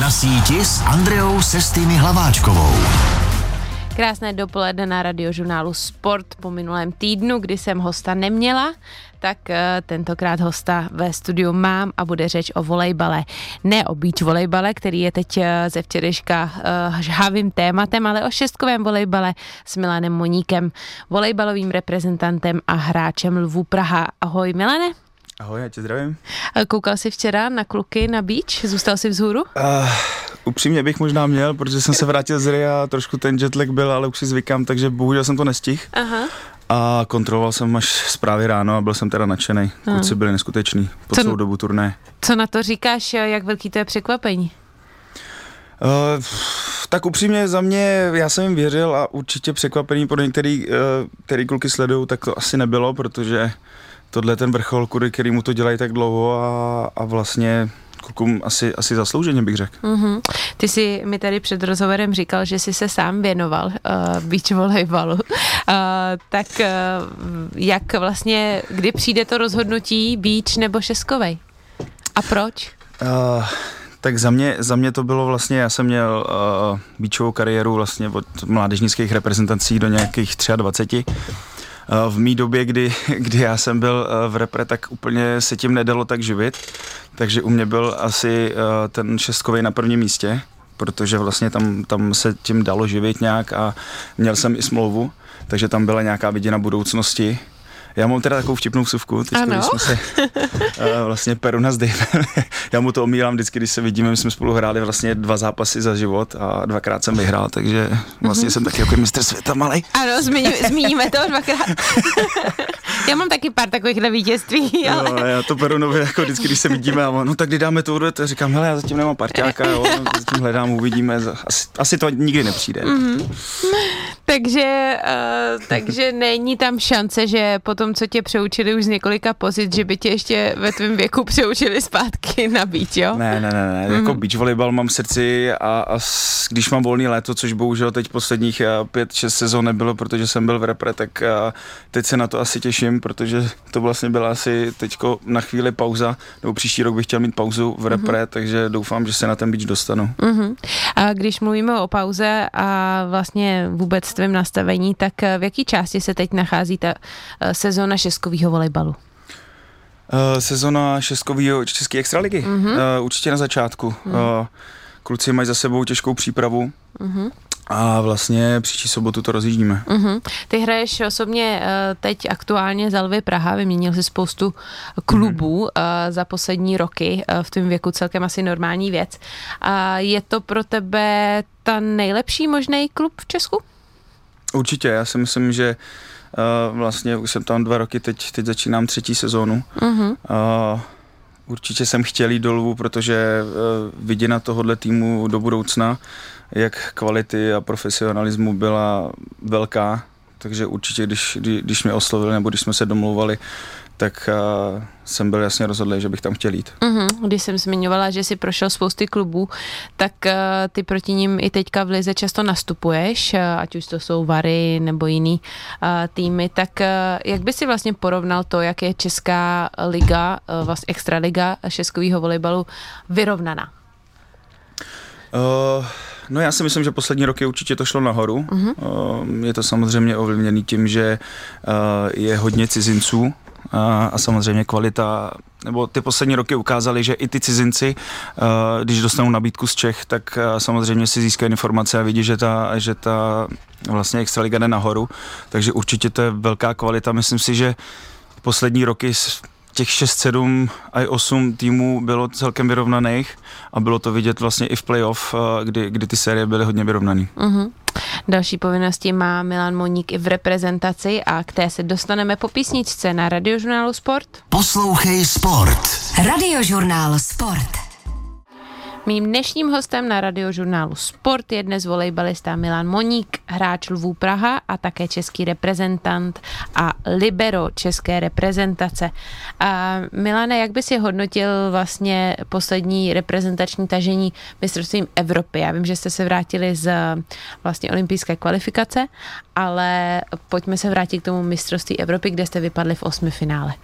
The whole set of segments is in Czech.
Na síti s Andreou Sestými Hlaváčkovou. Krásné dopoledne na radiožurnálu Sport po minulém týdnu, kdy jsem hosta neměla, tak uh, tentokrát hosta ve studiu mám a bude řeč o volejbale. Ne o beach volejbale, který je teď uh, ze včerejška uh, žhavým tématem, ale o šestkovém volejbale s Milanem Moníkem, volejbalovým reprezentantem a hráčem Lvu Praha. Ahoj Milane. Ahoj, já tě zdravím. Koukal jsi včera na kluky na beach? Zůstal jsi vzhůru? Uh, upřímně bych možná měl, protože jsem se vrátil z RIA, trošku ten jetlag byl, ale už si zvykám, takže bohužel jsem to nestihl. Aha. A kontroloval jsem až zprávy ráno a byl jsem teda nadšený. Kluci byli neskuteční po co, celou dobu turné. Co na to říkáš, jak velký to je překvapení? Uh, tak upřímně za mě, já jsem jim věřil a určitě překvapení pro některý, uh, který kluky sledují, tak to asi nebylo, protože tohle je ten vrchol, který mu to dělají tak dlouho a, a vlastně klukům asi, asi zaslouženě bych řekl. Mm-hmm. Ty jsi mi tady před rozhovorem říkal, že jsi se sám věnoval uh, beach volejbalu. Uh, tak uh, jak vlastně, kdy přijde to rozhodnutí beach nebo šeskovej? A proč? Uh, tak za mě, za mě to bylo vlastně, já jsem měl uh, beachovou kariéru vlastně od mládežnických reprezentací do nějakých 23 Eh, v mý době, kdy, kdy já jsem byl eh, v repre, tak úplně se tím nedalo tak živit, takže u mě byl asi eh, ten šestkový na prvním místě, protože vlastně tam, tam se tím dalo živit nějak a měl jsem i smlouvu, takže tam byla nějaká viděna budoucnosti já mám teda takovou vtipnou vsuvku, teď, když jsme se uh, vlastně Peruna s Davem, já mu to omílám vždycky, když se vidíme, my jsme spolu hráli vlastně dva zápasy za život a dvakrát jsem vyhrál, takže vlastně mm-hmm. jsem taky jako mistr světa malý. Ano, zmíní, zmíníme to dvakrát. já mám taky pár takovýchhle vítězství, ale... No, já to Perunovi jako vždycky, když se vidíme a on, no tak kdy dáme to to říkám, hele, já zatím nemám parťáka, jo, zatím hledám, uvidíme, asi, asi to nikdy nepřijde. Mm-hmm. Takže, uh, takže není tam šance, že potom tom, co tě přeučili už z několika pozic, že by tě ještě ve tvém věku přeučili zpátky na beach, jo? Ne, ne, ne, ne. Mm-hmm. jako mhm. beach volejbal mám v srdci a, a s, když mám volný léto, což bohužel teď posledních eh, pět, šest sezon nebylo, protože jsem byl v repre, tak a, eh, teď se na to asi těším, protože to vlastně byla asi teďko na chvíli pauza, nebo příští rok bych chtěl mít pauzu v repre, mm-hmm. takže doufám, že se na ten beach dostanu. Mm-hmm. A když mluvíme o pauze a vlastně vůbec tvém nastavení, tak eh, v jaký části se teď nachází ta sezóna sezóna šestkového volejbalu? Uh, sezóna šestkového České extraligy? Uh, určitě na začátku. Uh, kluci mají za sebou těžkou přípravu. Uh-huh. A vlastně příští sobotu to rozjíždíme. Uh-huh. Ty hraješ osobně teď aktuálně za Lvy Praha, vyměnil si spoustu klubů uh-huh. uh, za poslední roky, v tom věku celkem asi normální věc. A je to pro tebe ta nejlepší možný klub v Česku? Určitě, já si myslím, že uh, vlastně už jsem tam dva roky, teď, teď začínám třetí sezónu. Uh-huh. Uh, určitě jsem chtěl jít dolů, protože uh, viděna tohohle týmu do budoucna, jak kvality a profesionalismu byla velká, takže určitě, když, když mě oslovili nebo když jsme se domlouvali, tak uh, jsem byl jasně rozhodlý, že bych tam chtěl jít. Uh-huh. Když jsem zmiňovala, že si prošel spousty klubů, tak uh, ty proti ním i teďka v Lize často nastupuješ, uh, ať už to jsou Vary nebo jiný uh, týmy, tak uh, jak by si vlastně porovnal to, jak je Česká liga, uh, vlastně extraliga šestkového volejbalu vyrovnaná? Uh, no já si myslím, že poslední roky určitě to šlo nahoru. Uh-huh. Uh, je to samozřejmě ovlivněný tím, že uh, je hodně cizinců a, samozřejmě kvalita, nebo ty poslední roky ukázaly, že i ty cizinci, když dostanou nabídku z Čech, tak samozřejmě si získají informace a vidí, že ta, že ta vlastně extraliga jde nahoru, takže určitě to je velká kvalita. Myslím si, že poslední roky těch 6, 7 a 8 týmů bylo celkem vyrovnaných a bylo to vidět vlastně i v playoff, kdy, kdy ty série byly hodně vyrovnané. Uh-huh. Další povinnosti má Milan Moník i v reprezentaci a k té se dostaneme po písničce na radiožurnálu Sport. Poslouchej Sport. Radiožurnál Sport. Mým dnešním hostem na radiožurnálu Sport je dnes volejbalista Milan Moník, hráč Lvů Praha a také český reprezentant a libero české reprezentace. A Milane, jak by si hodnotil vlastně poslední reprezentační tažení mistrovstvím Evropy? Já vím, že jste se vrátili z vlastně olympijské kvalifikace, ale pojďme se vrátit k tomu mistrovství Evropy, kde jste vypadli v osmi finále.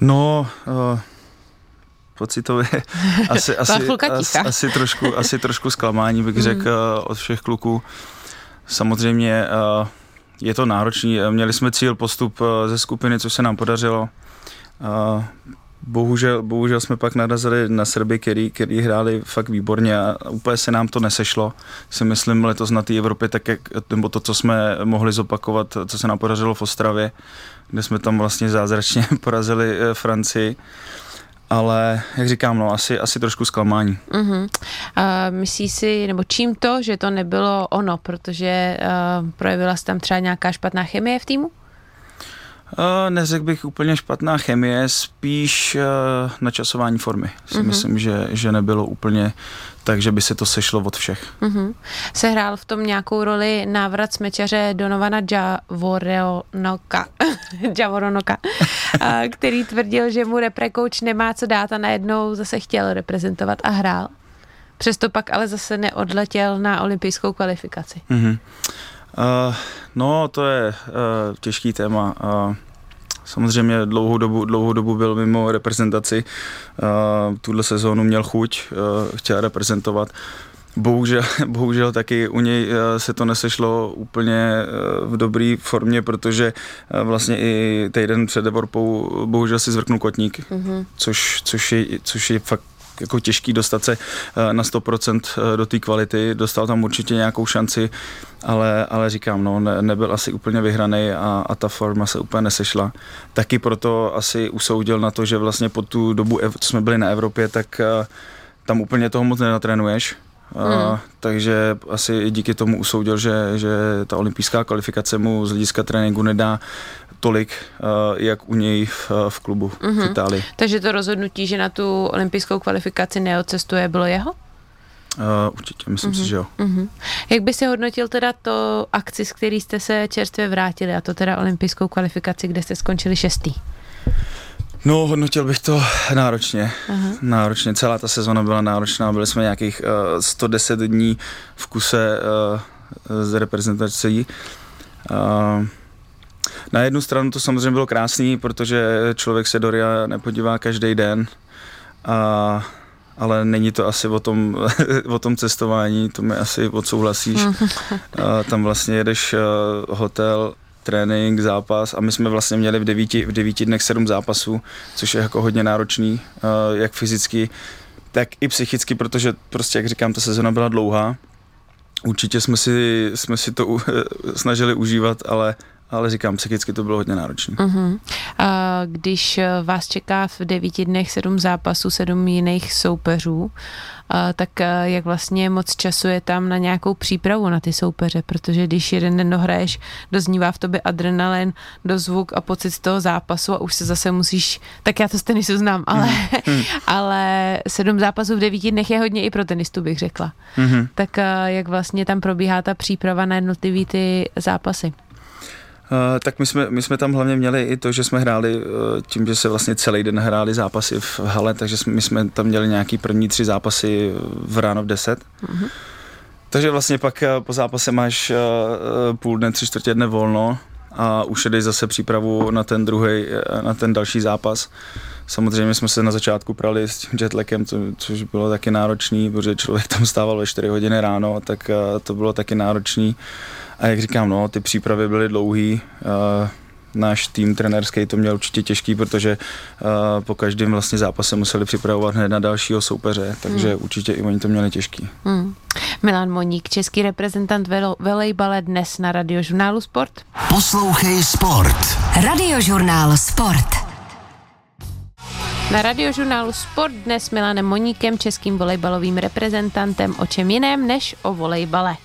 No, uh pocitově asi, asi, asi, asi, trošku, asi trošku zklamání, bych řekl, mm. od všech kluků. Samozřejmě uh, je to náročný. Měli jsme cíl postup ze skupiny, co se nám podařilo. Bohužel, bohužel jsme pak narazili na Srby, který, který hráli fakt výborně a úplně se nám to nesešlo. Si myslím letos na té Evropě, tak jak, nebo to, co jsme mohli zopakovat, co se nám podařilo v Ostravě, kde jsme tam vlastně zázračně porazili Francii ale jak říkám, no, asi, asi trošku zklamání. Uh-huh. Uh, myslíš si, nebo čím to, že to nebylo ono, protože uh, projevila se tam třeba nějaká špatná chemie v týmu? Uh, neřekl bych úplně špatná chemie, spíš uh, načasování formy. Si uh-huh. myslím, že, že nebylo úplně tak, že by se to sešlo od všech. Uh-huh. Sehrál v tom nějakou roli návrat smečaře Donovana Javoronoka, Javoronoka který tvrdil, že mu reprekouč nemá co dát a najednou zase chtěl reprezentovat a hrál. Přesto pak ale zase neodletěl na olympijskou kvalifikaci. Uh-huh. Uh, no, to je uh, těžký téma. Uh, samozřejmě dlouhou dobu, dlouhou dobu byl mimo reprezentaci. Uh, tuhle sezónu měl chuť, uh, chtěl reprezentovat. Bohužel, bohužel taky u něj se to nesešlo úplně v dobré formě, protože vlastně i týden před Evropou bohužel si zvrknul kotník, mm-hmm. což, což, je, což je fakt jako těžký dostat se eh, na 100% eh, do té kvality, dostal tam určitě nějakou šanci, ale, ale říkám, no, ne, nebyl asi úplně vyhraný a, a ta forma se úplně nesešla. Taky proto asi usoudil na to, že vlastně po tu dobu, co jsme byli na Evropě, tak eh, tam úplně toho moc nenatrénuješ, Hmm. Uh, takže asi díky tomu usoudil, že, že ta olympijská kvalifikace mu z hlediska tréninku nedá tolik, uh, jak u něj v, v klubu mm-hmm. v mhm. Itálii. Takže to rozhodnutí, že na tu olympijskou kvalifikaci neodcestuje, bylo jeho? Uh, určitě, myslím mm-hmm. si, že jo. Mm-hmm. Jak by si hodnotil teda to akci, z který jste se čerstvě vrátili, a to teda olympijskou kvalifikaci, kde jste skončili šestý? No, hodnotil bych to náročně. Aha. Náročně. Celá ta sezona byla náročná. Byli jsme nějakých uh, 110 dní v kuse uh, z reprezentací. Uh, na jednu stranu to samozřejmě bylo krásný, protože člověk se do RIA nepodívá každý den, a, ale není to asi o tom, o tom cestování, to mi asi odsouhlasíš. a, tam vlastně jedeš hotel, trénink, zápas a my jsme vlastně měli v devíti, v devíti dnech sedm zápasů, což je jako hodně náročný, uh, jak fyzicky, tak i psychicky, protože prostě, jak říkám, ta sezona byla dlouhá. Určitě jsme si, jsme si to snažili užívat, ale ale říkám, psychicky to bylo hodně náročné. Uh-huh. A když vás čeká v devíti dnech sedm zápasů, sedm jiných soupeřů, a tak jak vlastně moc času je tam na nějakou přípravu na ty soupeře, protože když jeden den dohraješ, doznívá v tobě adrenalin, do zvuk a pocit z toho zápasu a už se zase musíš, tak já to z tenisu znám, ale, uh-huh. ale sedm zápasů v devíti dnech je hodně i pro tenistu, bych řekla. Uh-huh. Tak jak vlastně tam probíhá ta příprava na jednotlivý ty zápasy? Uh, tak my jsme, my jsme tam hlavně měli i to, že jsme hráli uh, tím, že se vlastně celý den hráli zápasy v hale, takže jsme, my jsme tam měli nějaký první tři zápasy v ráno v 10. Uh-huh. Takže vlastně pak po zápase máš půl dne, tři čtvrtě dne volno a už jdeš zase přípravu na ten druhý, na ten další zápas. Samozřejmě jsme se na začátku prali s tím jetlagem, co, což bylo taky náročný, protože člověk tam stával ve 4 hodiny ráno, tak to bylo taky náročný. A jak říkám, no, ty přípravy byly dlouhý. Náš tým trenérský to měl určitě těžký, protože uh, po každém vlastně zápase museli připravovat hned na dalšího soupeře, takže hmm. určitě i oni to měli těžký. Hmm. Milan Moník, český reprezentant velejbale dnes na radiožurnálu Sport. Poslouchej Sport. Radiožurnál Sport. Na radiožurnálu Sport dnes Milanem Moníkem, českým volejbalovým reprezentantem, o čem jiném než o volejbale.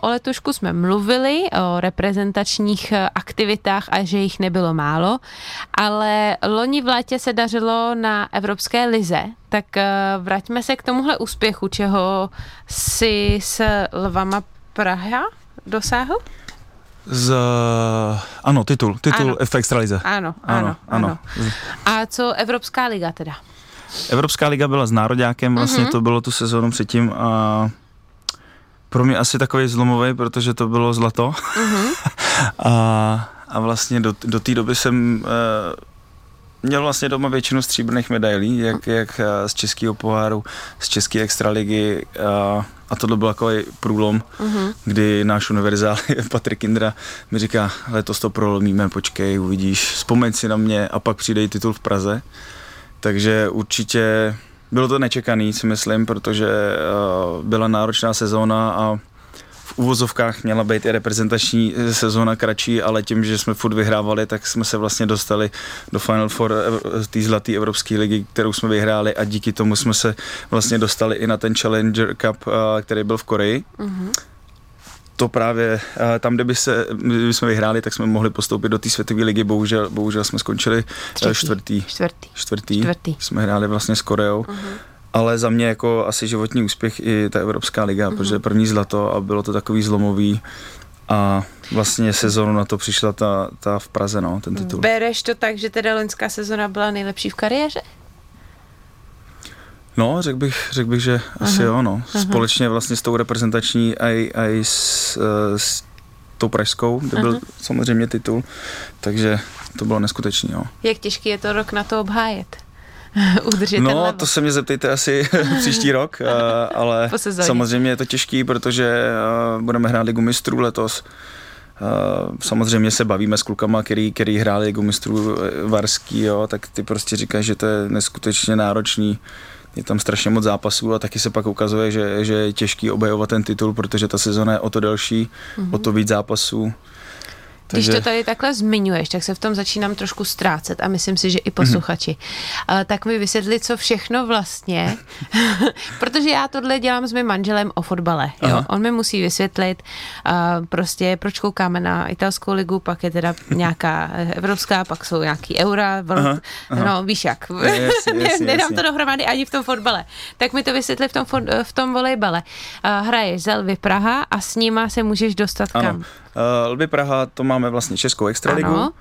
O letošku jsme mluvili, o reprezentačních e, aktivitách a že jich nebylo málo, ale loni v létě se dařilo na Evropské lize, tak e, vraťme se k tomuhle úspěchu, čeho si s Lvama Praha dosáhl? Z, ano, titul, titul ano. v Extralize. Ano, ano, ano, ano. A co Evropská liga teda? Evropská liga byla s nároďákem, vlastně uh-huh. to bylo tu sezónu předtím a pro mě asi takový zlomový, protože to bylo zlato. Uh-huh. a, a vlastně do, do té doby jsem uh, měl vlastně doma většinu stříbrných medailí, jak, jak eh, z českého poháru, z české extraligy a, a tohle byl takový průlom, uh-huh. kdy náš univerzál Patrik Indra mi říká, letos to prolomíme, počkej, uvidíš, vzpomeň si na mě a pak přijde titul v Praze. Takže určitě bylo to nečekaný, si myslím, protože uh, byla náročná sezóna a v uvozovkách měla být i reprezentační sezóna kratší, ale tím, že jsme furt vyhrávali, tak jsme se vlastně dostali do Final Four eh, té zlaté Evropské ligy, kterou jsme vyhráli a díky tomu jsme se vlastně dostali i na ten Challenger Cup, eh, který byl v Koreji. Mm-hmm to právě tam, kde by, se, kdyby jsme vyhráli, tak jsme mohli postoupit do té světové ligy, bohužel, bohužel jsme skončili Třetí. čtvrtý. Čtvrtý. Čtvrtý. čtvrtý. Jsme hráli vlastně s Koreou. Uh-huh ale za mě jako asi životní úspěch i ta Evropská liga, mm-hmm. protože první zlato a bylo to takový zlomový a vlastně sezónu na to přišla ta, ta v Praze, no, ten titul. Bereš to tak, že teda loňská sezona byla nejlepší v kariéře? No, řekl bych, řek bych, že aha, asi jo, no. Aha. Společně vlastně s tou reprezentační a i s, eh, s tou pražskou, kde byl aha. samozřejmě titul, takže to bylo neskutečný, jo. Jak těžký je to rok na to obhájet? udržet No, to se mě zeptejte asi příští rok, ale samozřejmě je to těžký, protože budeme hrát ligu mistrů letos. Samozřejmě se bavíme s klukama, který, který hráli ligu mistrů Varský, jo, tak ty prostě říkají, že to je neskutečně náročný je tam strašně moc zápasů a taky se pak ukazuje, že, že je těžký obhajovat ten titul, protože ta sezona je o to delší, mm-hmm. o to víc zápasů. Takže... Když to tady takhle zmiňuješ, tak se v tom začínám trošku ztrácet a myslím si, že i posluchači. Mm-hmm. Uh, tak mi vysvětli, co všechno vlastně, protože já tohle dělám s mým manželem o fotbale. Jo? On mi musí vysvětlit uh, prostě, proč koukáme na italskou ligu, pak je teda nějaká evropská, pak jsou nějaký eura, aha, aha. no víš jak. Jasně, jasně, Nedám to dohromady ani v tom fotbale. Tak mi to vysvětli v tom, v tom volejbale. Uh, hraješ Zelvy Praha a s nima se můžeš dostat ano. kam? Uh, Lvy Praha, to máme vlastně Českou extraligu. Ano.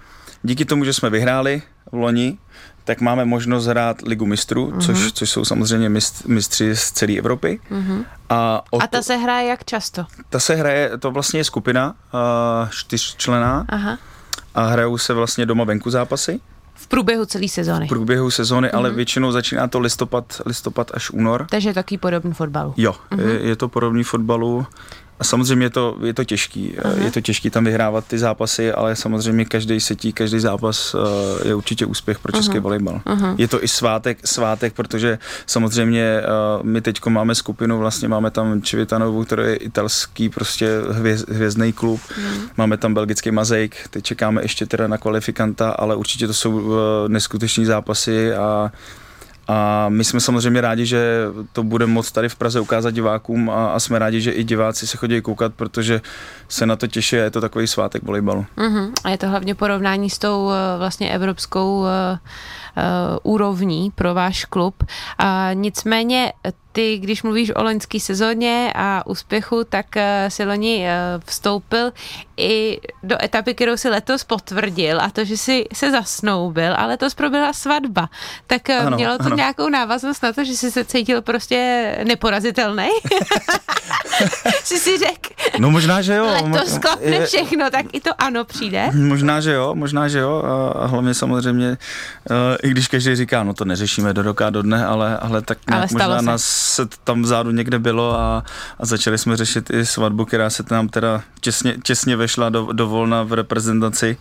Díky tomu, že jsme vyhráli v loni, tak máme možnost hrát Ligu mistrů, uh-huh. což, což jsou samozřejmě mist, mistři z celé Evropy. Uh-huh. A, od, a ta se hraje jak často? Ta se hraje, to vlastně je skupina uh, čtyřčlená Aha. a hrajou se vlastně doma venku zápasy. V průběhu celé sezóny. V průběhu sezóny, uh-huh. ale většinou začíná to listopad, listopad až únor. Takže je taky podobný fotbalu. Jo, uh-huh. je, je to podobný fotbalu. A samozřejmě je to, je to těžký. Aha. Je to těžký tam vyhrávat ty zápasy, ale samozřejmě každý setí, každý zápas uh, je určitě úspěch pro český Aha. volejbal. Aha. Je to i svátek, svátek, protože samozřejmě uh, my teď máme skupinu, vlastně máme tam Čivitanovu, který je italský prostě hvěz, hvězdný klub, hmm. máme tam belgický Mazejk, teď čekáme ještě teda na kvalifikanta, ale určitě to jsou neskuteční zápasy a a my jsme samozřejmě rádi, že to bude moc tady v Praze ukázat divákům a, a jsme rádi, že i diváci se chodí koukat, protože se na to těší a je to takový svátek volejbalu. Uh-huh. A je to hlavně porovnání s tou eh, vlastně evropskou uh, úrovní pro váš klub. A nicméně ty, když mluvíš o loňské sezóně a úspěchu, tak uh, si loni uh, vstoupil i do etapy, kterou si letos potvrdil a to, že si se zasnoubil, ale letos proběhla svatba. Tak ano, mělo to ano. nějakou návaznost na to, že jsi se cítil prostě neporazitelný? jsi si řekl, no možná, že jo. Letos sklapne všechno, tak i to ano přijde? Možná, že jo, možná, že jo a, a hlavně samozřejmě, uh, i když každý říká, no to neřešíme do roka, do dne, ale, ale tak ale možná se. nás se tam vzadu někde bylo a, a začali jsme řešit i svatbu, která se nám teda těsně, těsně vešla do, do volna v reprezentaci,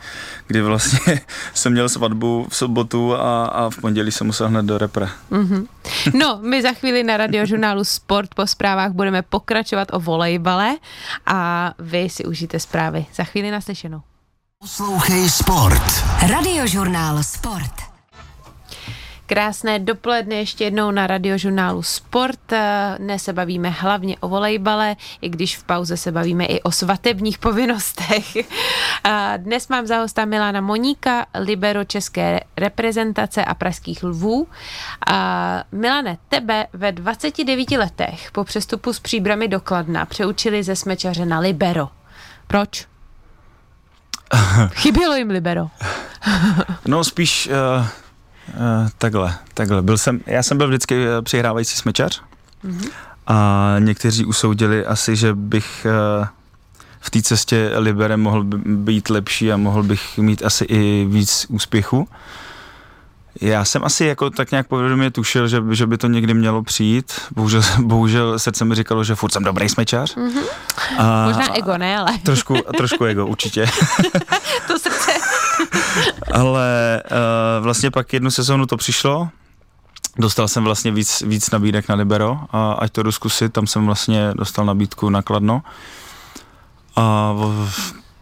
kdy vlastně jsem měl svatbu v sobotu a, a v pondělí jsem musel hned do repre. Mm-hmm. No, my za chvíli na radiožurnálu Sport po zprávách budeme pokračovat o volejbale a vy si užijte zprávy. Za chvíli naslyšenou. Poslouchej Sport. Radiožurnál Sport. Krásné dopoledne ještě jednou na radiožurnálu Sport. Dnes se bavíme hlavně o volejbale, i když v pauze se bavíme i o svatebních povinnostech. Dnes mám za hosta Milana Moníka, libero české reprezentace a pražských lvů. Milane, tebe ve 29 letech po přestupu z příbramy do Kladna přeučili ze smečaře na libero. Proč? Chybělo jim libero. no spíš... Uh Uh, takhle, takhle. Byl jsem, já jsem byl vždycky eh, přihrávající smečař mm-hmm. a někteří usoudili asi, že bych uh, v té cestě liberem mohl být lepší a mohl bych mít asi i víc úspěchu. Já jsem asi jako tak nějak povědomě tušil, že, že by to někdy mělo přijít. Bohužel, bohužel srdce mi říkalo, že furt jsem dobrý smečař. Mm-hmm. A, Možná ego, ne, ale... Trošku, trošku ego, určitě. to srdce. Ale uh, vlastně pak jednu sezónu to přišlo, Dostal jsem vlastně víc, víc nabídek na Libero a ať to jdu zkusit, tam jsem vlastně dostal nabídku na Kladno. A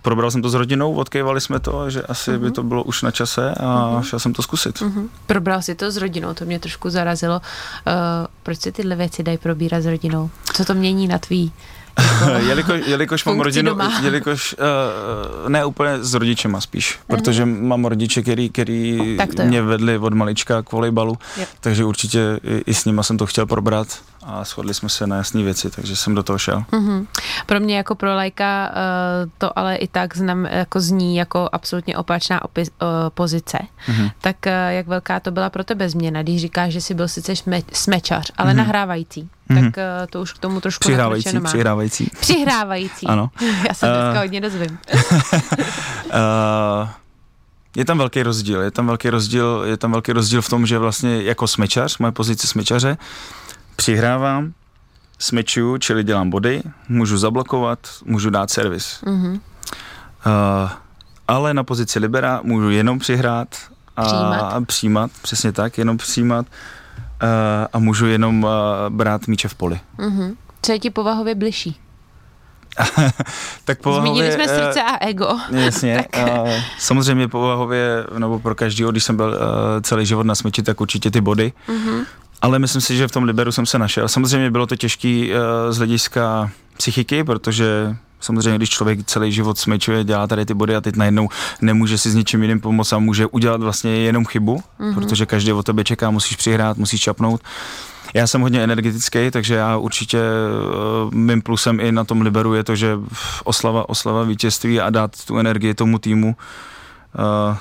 probral jsem to s rodinou, odkejvali jsme to, že asi uh-huh. by to bylo už na čase a uh-huh. šel jsem to zkusit. Uh-huh. Probral si to s rodinou, to mě trošku zarazilo. Uh, proč si tyhle věci dají probírat s rodinou? Co to mění na tvý Jeliko, jelikož mám rodinu, doma. jelikož uh, ne úplně s rodičema spíš, uh-huh. protože mám rodiče, který, který mě vedli od malička k volejbalu, yep. takže určitě i, i s nima jsem to chtěl probrat a shodli jsme se na jasné věci, takže jsem do toho šel. Uh-huh. Pro mě jako pro lajka uh, to ale i tak znam, jako zní jako absolutně opačná opi- uh, pozice. Uh-huh. Tak uh, jak velká to byla pro tebe změna, když říkáš, že jsi byl sice šme- smečař, ale uh-huh. nahrávající? tak mm-hmm. to už k tomu trošku Přihrávající, přihrávající. Přihrávající. ano. Já se dneska uh, hodně dozvím. uh, je tam velký rozdíl, je tam velký rozdíl, je tam velký rozdíl v tom, že vlastně jako smečař, moje pozice smečaře, přihrávám, smečuju, čili dělám body, můžu zablokovat, můžu dát servis. Mm-hmm. Uh, ale na pozici libera můžu jenom přihrát a přijímat, přijímat přesně tak, jenom přijímat uh, a můžu jenom uh, brát míče v poli. Mm-hmm. Co je ti povahově bližší? tak povahově... Zmínili jsme srdce a ego. Jasně. uh, samozřejmě povahově, nebo pro každého, když jsem byl uh, celý život na smyči, tak určitě ty body. Mm-hmm. Ale myslím si, že v tom Liberu jsem se našel. Samozřejmě bylo to těžké uh, z hlediska psychiky, protože Samozřejmě, když člověk celý život smečuje, dělá tady ty body a teď najednou nemůže si s ničím jiným pomoct a může udělat vlastně jenom chybu, mm-hmm. protože každý o tebe čeká, musíš přihrát, musíš čapnout. Já jsem hodně energetický, takže já určitě uh, mým plusem i na tom Liberu je to, že oslava, oslava vítězství a dát tu energii tomu týmu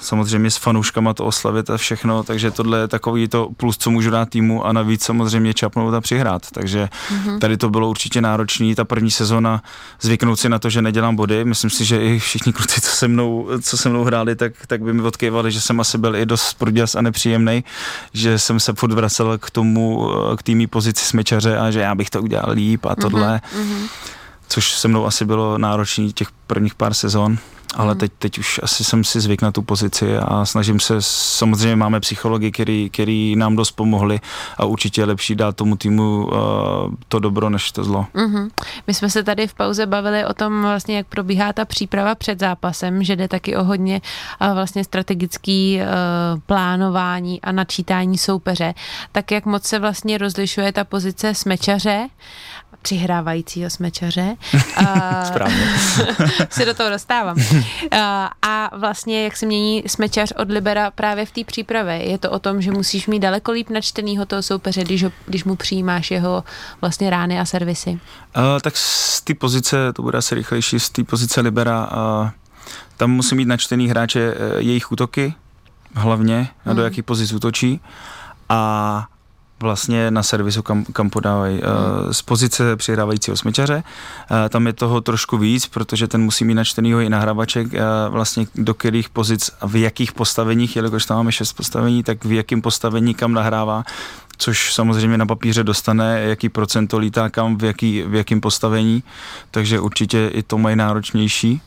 samozřejmě s fanouškama to oslavit a všechno, takže tohle je takový to plus, co můžu dát týmu a navíc samozřejmě čapnout a přihrát, takže mm-hmm. tady to bylo určitě náročný, ta první sezona zvyknout si na to, že nedělám body, myslím si, že i všichni kluci, co se mnou, co se mnou hráli, tak, tak by mi odkývali, že jsem asi byl i dost průděs a nepříjemný, že jsem se furt vracel k tomu, k týmí pozici smečaře a že já bych to udělal líp a tohle, mm-hmm. což se mnou asi bylo náročný těch prvních pár sezon ale hmm. teď, teď už asi jsem si zvyk na tu pozici a snažím se, samozřejmě máme psychologi, který, který nám dost pomohli a určitě je lepší dát tomu týmu uh, to dobro, než to zlo. Mm-hmm. My jsme se tady v pauze bavili o tom vlastně, jak probíhá ta příprava před zápasem, že jde taky o hodně uh, vlastně strategický uh, plánování a načítání soupeře. Tak jak moc se vlastně rozlišuje ta pozice smečaře přihrávajícího smečaře. Správně. se do toho dostávám. a vlastně, jak se mění smečař od Libera právě v té přípravě. Je to o tom, že musíš mít daleko líp načtenýho toho soupeře, když, ho, když mu přijímáš jeho vlastně rány a servisy. Uh, tak z té pozice, to bude asi rychlejší, z té pozice Libera, uh, tam musí mít načtený hráče uh, jejich útoky, hlavně, a do hmm. jakých pozic útočí. A vlastně na servisu, kam, kam podávají. Hmm. Z pozice přihrávajícího smyčaře, eh, tam je toho trošku víc, protože ten musí mít načtenýho i nahrávaček, eh, vlastně do kterých pozic a v jakých postaveních, jelikož tam máme šest postavení, tak v jakém postavení kam nahrává, což samozřejmě na papíře dostane, jaký procento lítá kam, v, jaký, v jakém postavení, takže určitě i to mají náročnější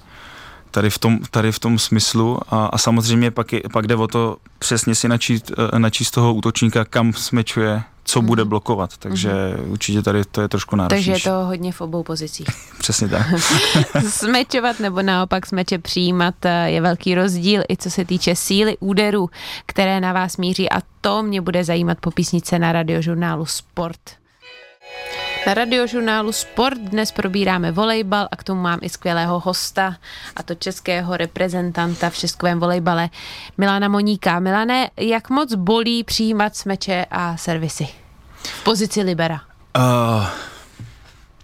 tady v tom, tady v tom smyslu a, a samozřejmě pak, je, pak jde o to přesně si načít, eh, načíst toho útočníka, kam smečuje, co bude mhm. blokovat, takže mm-hmm. určitě tady to je trošku náročnější. Takže je to hodně v obou pozicích. Přesně tak. Smečovat nebo naopak smeče přijímat eh, je velký rozdíl i co se týče síly úderů, které na vás míří a to mě bude zajímat po písnice na radiožurnálu Sport. Na radiožurnálu Sport dnes probíráme volejbal a k tomu mám i skvělého hosta, a to českého reprezentanta v českovém volejbale Milana Moníka. Milane, jak moc bolí přijímat smeče a servisy v pozici libera? Uh,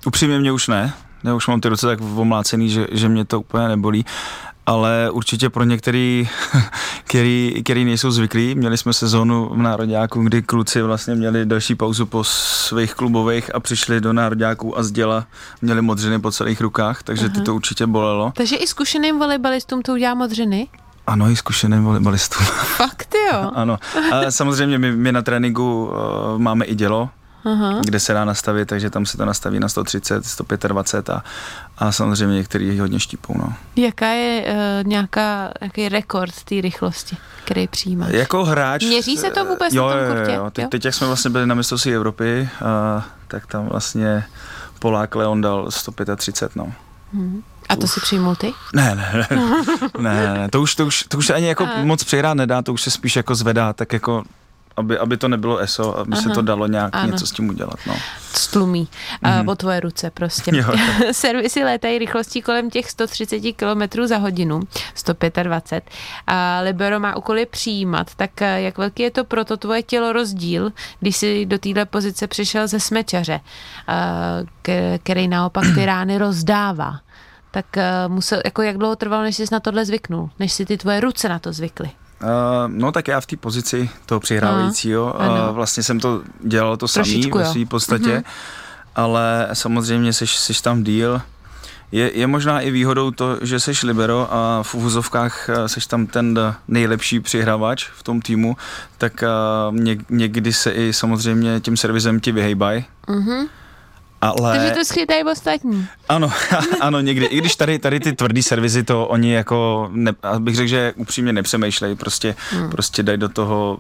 upřímně mě už ne. Já už mám ty ruce tak omlácený, že, že mě to úplně nebolí ale určitě pro některý, který, který nejsou zvyklí. Měli jsme sezónu v Národňáku, kdy kluci vlastně měli další pauzu po svých klubových a přišli do Národňáků a z děla měli modřiny po celých rukách, takže uh-huh. ty to určitě bolelo. Takže i zkušeným volejbalistům to udělá modřiny? Ano, i zkušeným volejbalistům. Fakt jo? ano. A samozřejmě my, my na tréninku uh, máme i dělo, Aha. kde se dá nastavit, takže tam se to nastaví na 130, 125 a, a samozřejmě některý hodně štípou. No. Jaká je uh, nějaká, jaký rekord té rychlosti, který přijímáš? Jako hráč... Měří se to vůbec jo, na tom kurtě? Jo, jo. Teď, jo? teď, jak jsme vlastně byli na mistrovství Evropy, uh, tak tam vlastně Polák Leon dal 135, no. Hmm. A to Uf. si přijmul ty? Ne, ne, ne, ne, ne, to už, to už, to už ani jako a... moc přihrát nedá, to už se spíš jako zvedá, tak jako aby, aby to nebylo ESO, aby Aha, se to dalo nějak ano. něco s tím udělat. No. Stlumí mm-hmm. o tvoje ruce prostě. Jo. Servisy létají rychlostí kolem těch 130 km za hodinu, 125. A Libero má úkoly přijímat, tak uh, jak velký je to pro to tvoje tělo rozdíl, když jsi do téhle pozice přišel ze smečaře, uh, který naopak ty rány rozdává tak uh, musel, jako jak dlouho trvalo, než jsi na tohle zvyknul, než si ty tvoje ruce na to zvykly? Uh, no tak já v té pozici toho přihrávajícího uh, vlastně jsem to dělal to samý ve své podstatě, uh-huh. ale samozřejmě jsi, jsi tam díl. Je, je možná i výhodou to, že jsi libero a v uvozovkách jsi tam ten nejlepší přihrávač v tom týmu, tak uh, někdy se i samozřejmě tím servizem ti vyhejbají. Uh-huh ale... Takže to schytají ostatní. Ano, ano, někdy. I když tady, tady ty tvrdý servizy, to oni jako, ne, bych řekl, že upřímně nepřemýšlejí, prostě, hmm. prostě dají do toho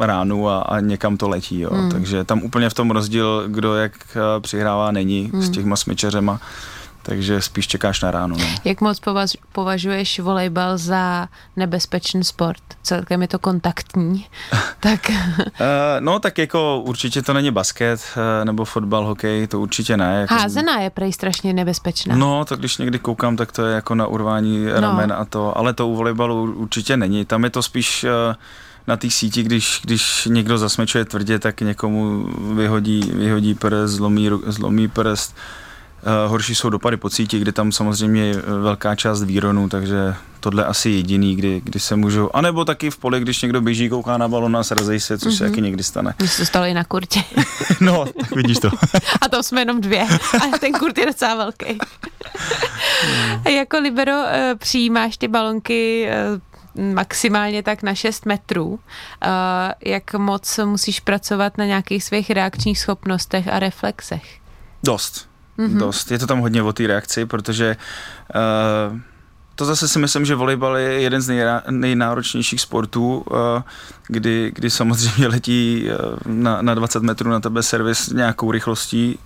ránu a, a někam to letí, jo. Hmm. Takže tam úplně v tom rozdíl, kdo jak eh, přihrává, není hmm. s těma smyčeřema takže spíš čekáš na ráno. No. Jak moc považ, považuješ volejbal za nebezpečný sport? Celkem je to kontaktní. tak. uh, no tak jako určitě to není basket uh, nebo fotbal, hokej, to určitě ne. Jako... Házená je prej strašně nebezpečná. No, tak když někdy koukám, tak to je jako na urvání no. ramen a to, ale to u volejbalu určitě není. Tam je to spíš uh, na té síti, když, když někdo zasmečuje tvrdě, tak někomu vyhodí, vyhodí prst, zlomí, zlomí prst Eh, horší jsou dopady po cíti, kdy tam samozřejmě je velká část výronu, takže tohle asi jediný, kdy, kdy se můžou, anebo taky v poli, když někdo běží, kouká na balon a srazej se, což mm-hmm. se taky někdy stane. Mně se stalo i na kurtě. no, tak vidíš to. a to jsme jenom dvě, a ten kurt je docela velký. no. jako libero uh, přijímáš ty balonky maximálně tak na 6 metrů. Jak moc musíš pracovat na nějakých svých reakčních schopnostech a reflexech? Dost mm-hmm. dost. Je to tam hodně o té reakci, protože uh, to zase si myslím, že volejbal je jeden z nejra, nejnáročnějších sportů, uh, kdy, kdy samozřejmě letí uh, na, na 20 metrů na tebe servis nějakou rychlostí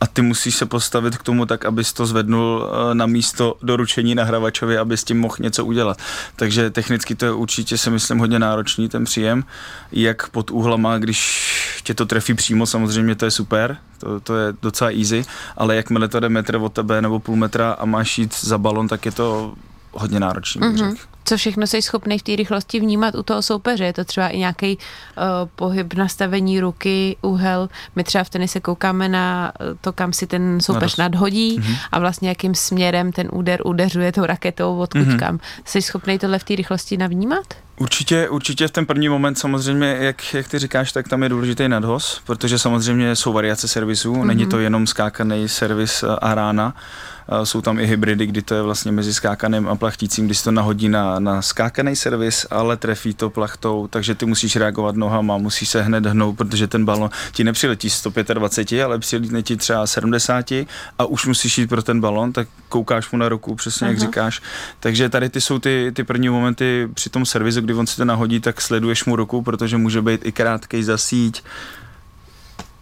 a ty musíš se postavit k tomu tak, abys to zvednul na místo doručení nahravačovi, aby s tím mohl něco udělat. Takže technicky to je určitě si myslím hodně náročný ten příjem, jak pod úhlama, když tě to trefí přímo, samozřejmě to je super, to, to je docela easy, ale jakmile to jde metr od tebe nebo půl metra a máš jít za balon, tak je to hodně náročný. Mm-hmm. Co všechno jsi schopný v té rychlosti vnímat u toho soupeře? Je to třeba i nějaký uh, pohyb, nastavení ruky, úhel. My třeba v tenise koukáme na to, kam si ten soupeř na nadhodí mm-hmm. a vlastně jakým směrem ten úder udeřuje tou raketou, odkud mm-hmm. kam. Jsi schopný tohle v té rychlosti navnímat? Určitě, určitě v ten první moment samozřejmě, jak, jak ty říkáš, tak tam je důležitý nadhoz, protože samozřejmě jsou variace servisů, mm-hmm. není to jenom skákaný servis a rána, jsou tam i hybridy, kdy to je vlastně mezi skákaným a plachtícím, když to nahodí na, na skákaný servis, ale trefí to plachtou, takže ty musíš reagovat nohama, musíš se hned hnout, protože ten balon ti nepřiletí 125, ale přiletí ti třeba 70 a už musíš jít pro ten balon, tak koukáš mu na ruku, přesně jak uh-huh. říkáš. Takže tady ty jsou ty, ty první momenty při tom servisu, kdy on si to nahodí, tak sleduješ mu ruku, protože může být i krátký za síť,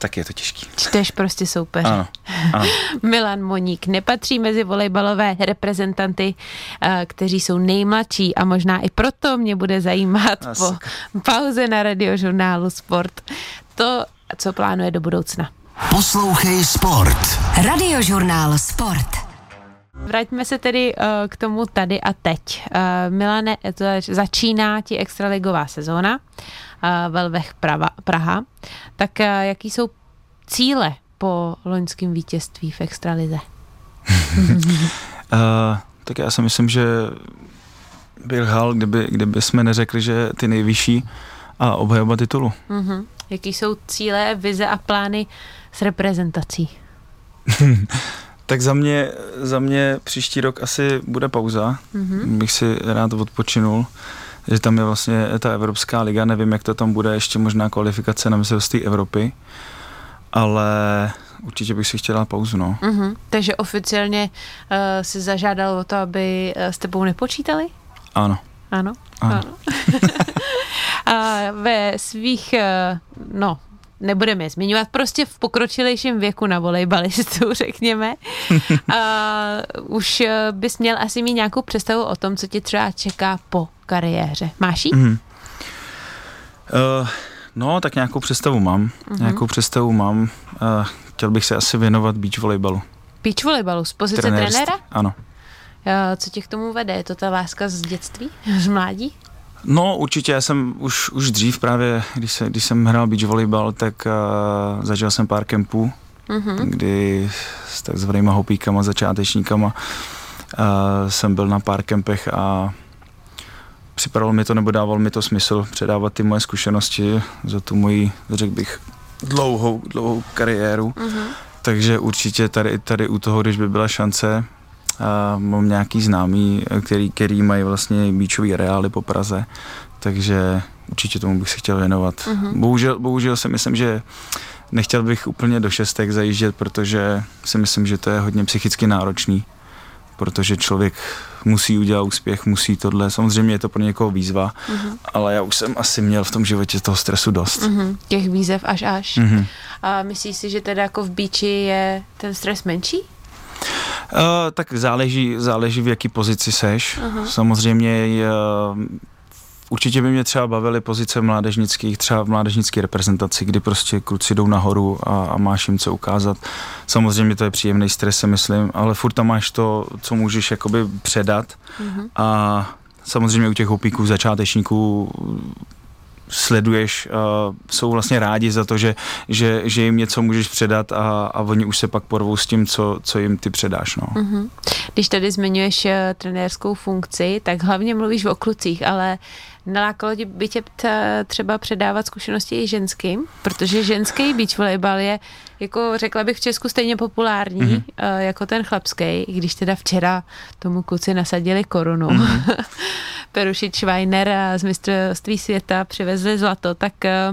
tak je to těžký. Čteš prostě soupeře. Ano, ano. Milan Moník nepatří mezi volejbalové reprezentanty, eh, kteří jsou nejmladší a možná i proto mě bude zajímat Asi. po pauze na radiožurnálu Sport to, co plánuje do budoucna. Poslouchej Sport. Radiožurnál Sport. Vraťme se tedy uh, k tomu tady a teď. Uh, Milane, to začíná ti extraligová sezóna uh, Velvech Prava, Praha. Tak uh, jaký jsou cíle po loňském vítězství v extralize? uh, tak já si myslím, že byl hal, kdyby, kdyby jsme neřekli, že ty nejvyšší a obhajoba titulu. Uh-huh. Jaký jsou cíle, vize a plány s reprezentací? Tak za mě, za mě příští rok asi bude pauza. Mm-hmm. Bych si rád odpočinul že tam je vlastně ta Evropská liga, nevím, jak to tam bude, ještě možná kvalifikace na mistrovství Evropy, ale určitě bych si chtěla pauzu, no. Mm-hmm. Takže oficiálně uh, si zažádal o to, aby uh, s tebou nepočítali? Ano. Ano? Ano. ano. A ve svých, uh, no, nebudeme je zmiňovat, prostě v pokročilejším věku na volejbalistu, řekněme. A už bys měl asi mít nějakou představu o tom, co tě třeba čeká po kariéře. Máš ji? Mm. Uh, no, tak nějakou představu mám. Uh-huh. Nějakou představu mám. Uh, chtěl bych se asi věnovat beach volejbalu. Beach volejbalu z pozice Trenérst. trenéra? Ano. Uh, co tě k tomu vede? Je to ta láska z dětství, z mládí? No určitě, já jsem už, už dřív právě, když, se, když jsem hrál beach volejbal, tak uh, zažil jsem pár kempů, uh-huh. kdy s takzvanýma hopíkama, začátečníkama uh, jsem byl na pár kempech a připadalo mi to nebo dával mi to smysl předávat ty moje zkušenosti za tu moji, řekl bych, dlouhou, dlouhou kariéru. Uh-huh. Takže určitě tady, tady u toho, když by byla šance, a mám nějaký známý, který, který mají vlastně bíčový areály po Praze, takže určitě tomu bych se chtěl věnovat. Uh-huh. Bohužel, bohužel si myslím, že nechtěl bych úplně do šestek zajíždět, protože si myslím, že to je hodně psychicky náročný protože člověk musí udělat úspěch, musí tohle. Samozřejmě je to pro někoho výzva, uh-huh. ale já už jsem asi měl v tom životě toho stresu dost. Uh-huh. Těch výzev až až. Uh-huh. A myslíš si, že teda jako v bíči je ten stres menší? Uh, tak záleží, záleží v jaký pozici seš. Uh-huh. Samozřejmě je, Určitě by mě třeba bavily pozice mládežnických, třeba v mládežnické reprezentaci, kdy prostě kluci jdou nahoru a, a máš jim co ukázat. Samozřejmě to je příjemný stres, si myslím, ale furt tam máš to, co můžeš jakoby předat mm-hmm. a samozřejmě u těch hopíků, začátečníků sleduješ, uh, jsou vlastně rádi za to, že, že, že jim něco můžeš předat a, a oni už se pak porvou s tím, co, co jim ty předáš. No. Mm-hmm. Když tady zmiňuješ uh, trenérskou funkci, tak hlavně mluvíš o klucích, ale nalákalo by tě třeba předávat zkušenosti i ženským, protože ženský beach volejbal je, jako řekla bych v Česku stejně populární mm-hmm. jako ten chlapský, když teda včera tomu kluci nasadili korunu. Mm-hmm. Perušit Schweiner z mistrovství světa přivezli zlato, tak eh,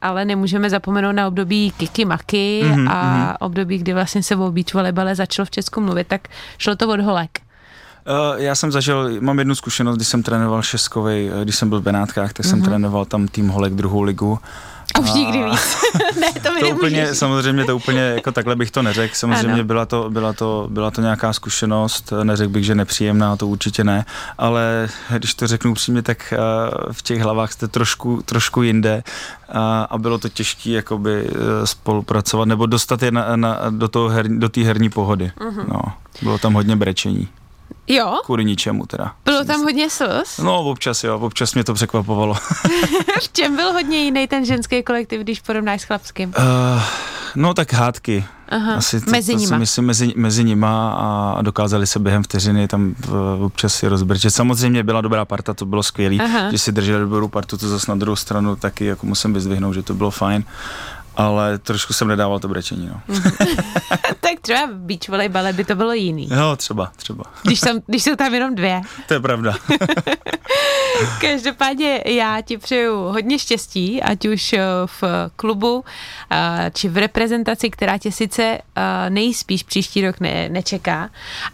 ale nemůžeme zapomenout na období Kiki Maky mm-hmm, a mm-hmm. období, kdy vlastně se o beach volejbale začalo v Česku mluvit, tak šlo to od holek. Uh, já jsem zažil, mám jednu zkušenost, když jsem trénoval šestkovej, když jsem byl v Benátkách, tak mm-hmm. jsem mhm. trénoval tam tým Holek druhou ligu a už nikdy víc. ne, to mi to úplně, samozřejmě to úplně jako takhle bych to neřekl. Samozřejmě byla to, byla, to, byla to nějaká zkušenost, neřekl bych, že nepříjemná, to určitě ne, ale když to řeknu přímě, tak uh, v těch hlavách jste trošku, trošku jinde uh, a bylo to těžké jakoby uh, spolupracovat nebo dostat je na, na, do té her, do herní pohody. Uh-huh. No, bylo tam hodně brečení. Jo? Kvůli ničemu teda. Bylo tam hodně slz? No, občas jo, občas mě to překvapovalo. v čem byl hodně jiný ten ženský kolektiv, když porovnáš s chlapským? Uh, no tak hádky. Aha, Asi to, mezi to, nima. myslím mezi, mezi nima a dokázali se během vteřiny tam v, občas si rozbrčet. Samozřejmě byla dobrá parta, to bylo skvělé, že si drželi dobrou partu, to zase na druhou stranu taky jako musím vyzdvihnout, že to bylo fajn ale trošku jsem nedával to brečení, no. tak třeba v beach volejbale by to bylo jiný. Jo, třeba, třeba. když, tam, když jsou tam jenom dvě. to je pravda. Každopádně já ti přeju hodně štěstí, ať už eh, v klubu, eh, či v reprezentaci, která tě sice eh, nejspíš příští rok ne, nečeká,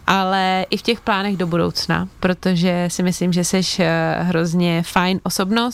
ale i v těch plánech do budoucna, protože si myslím, že jsi hrozně fajn osobnost,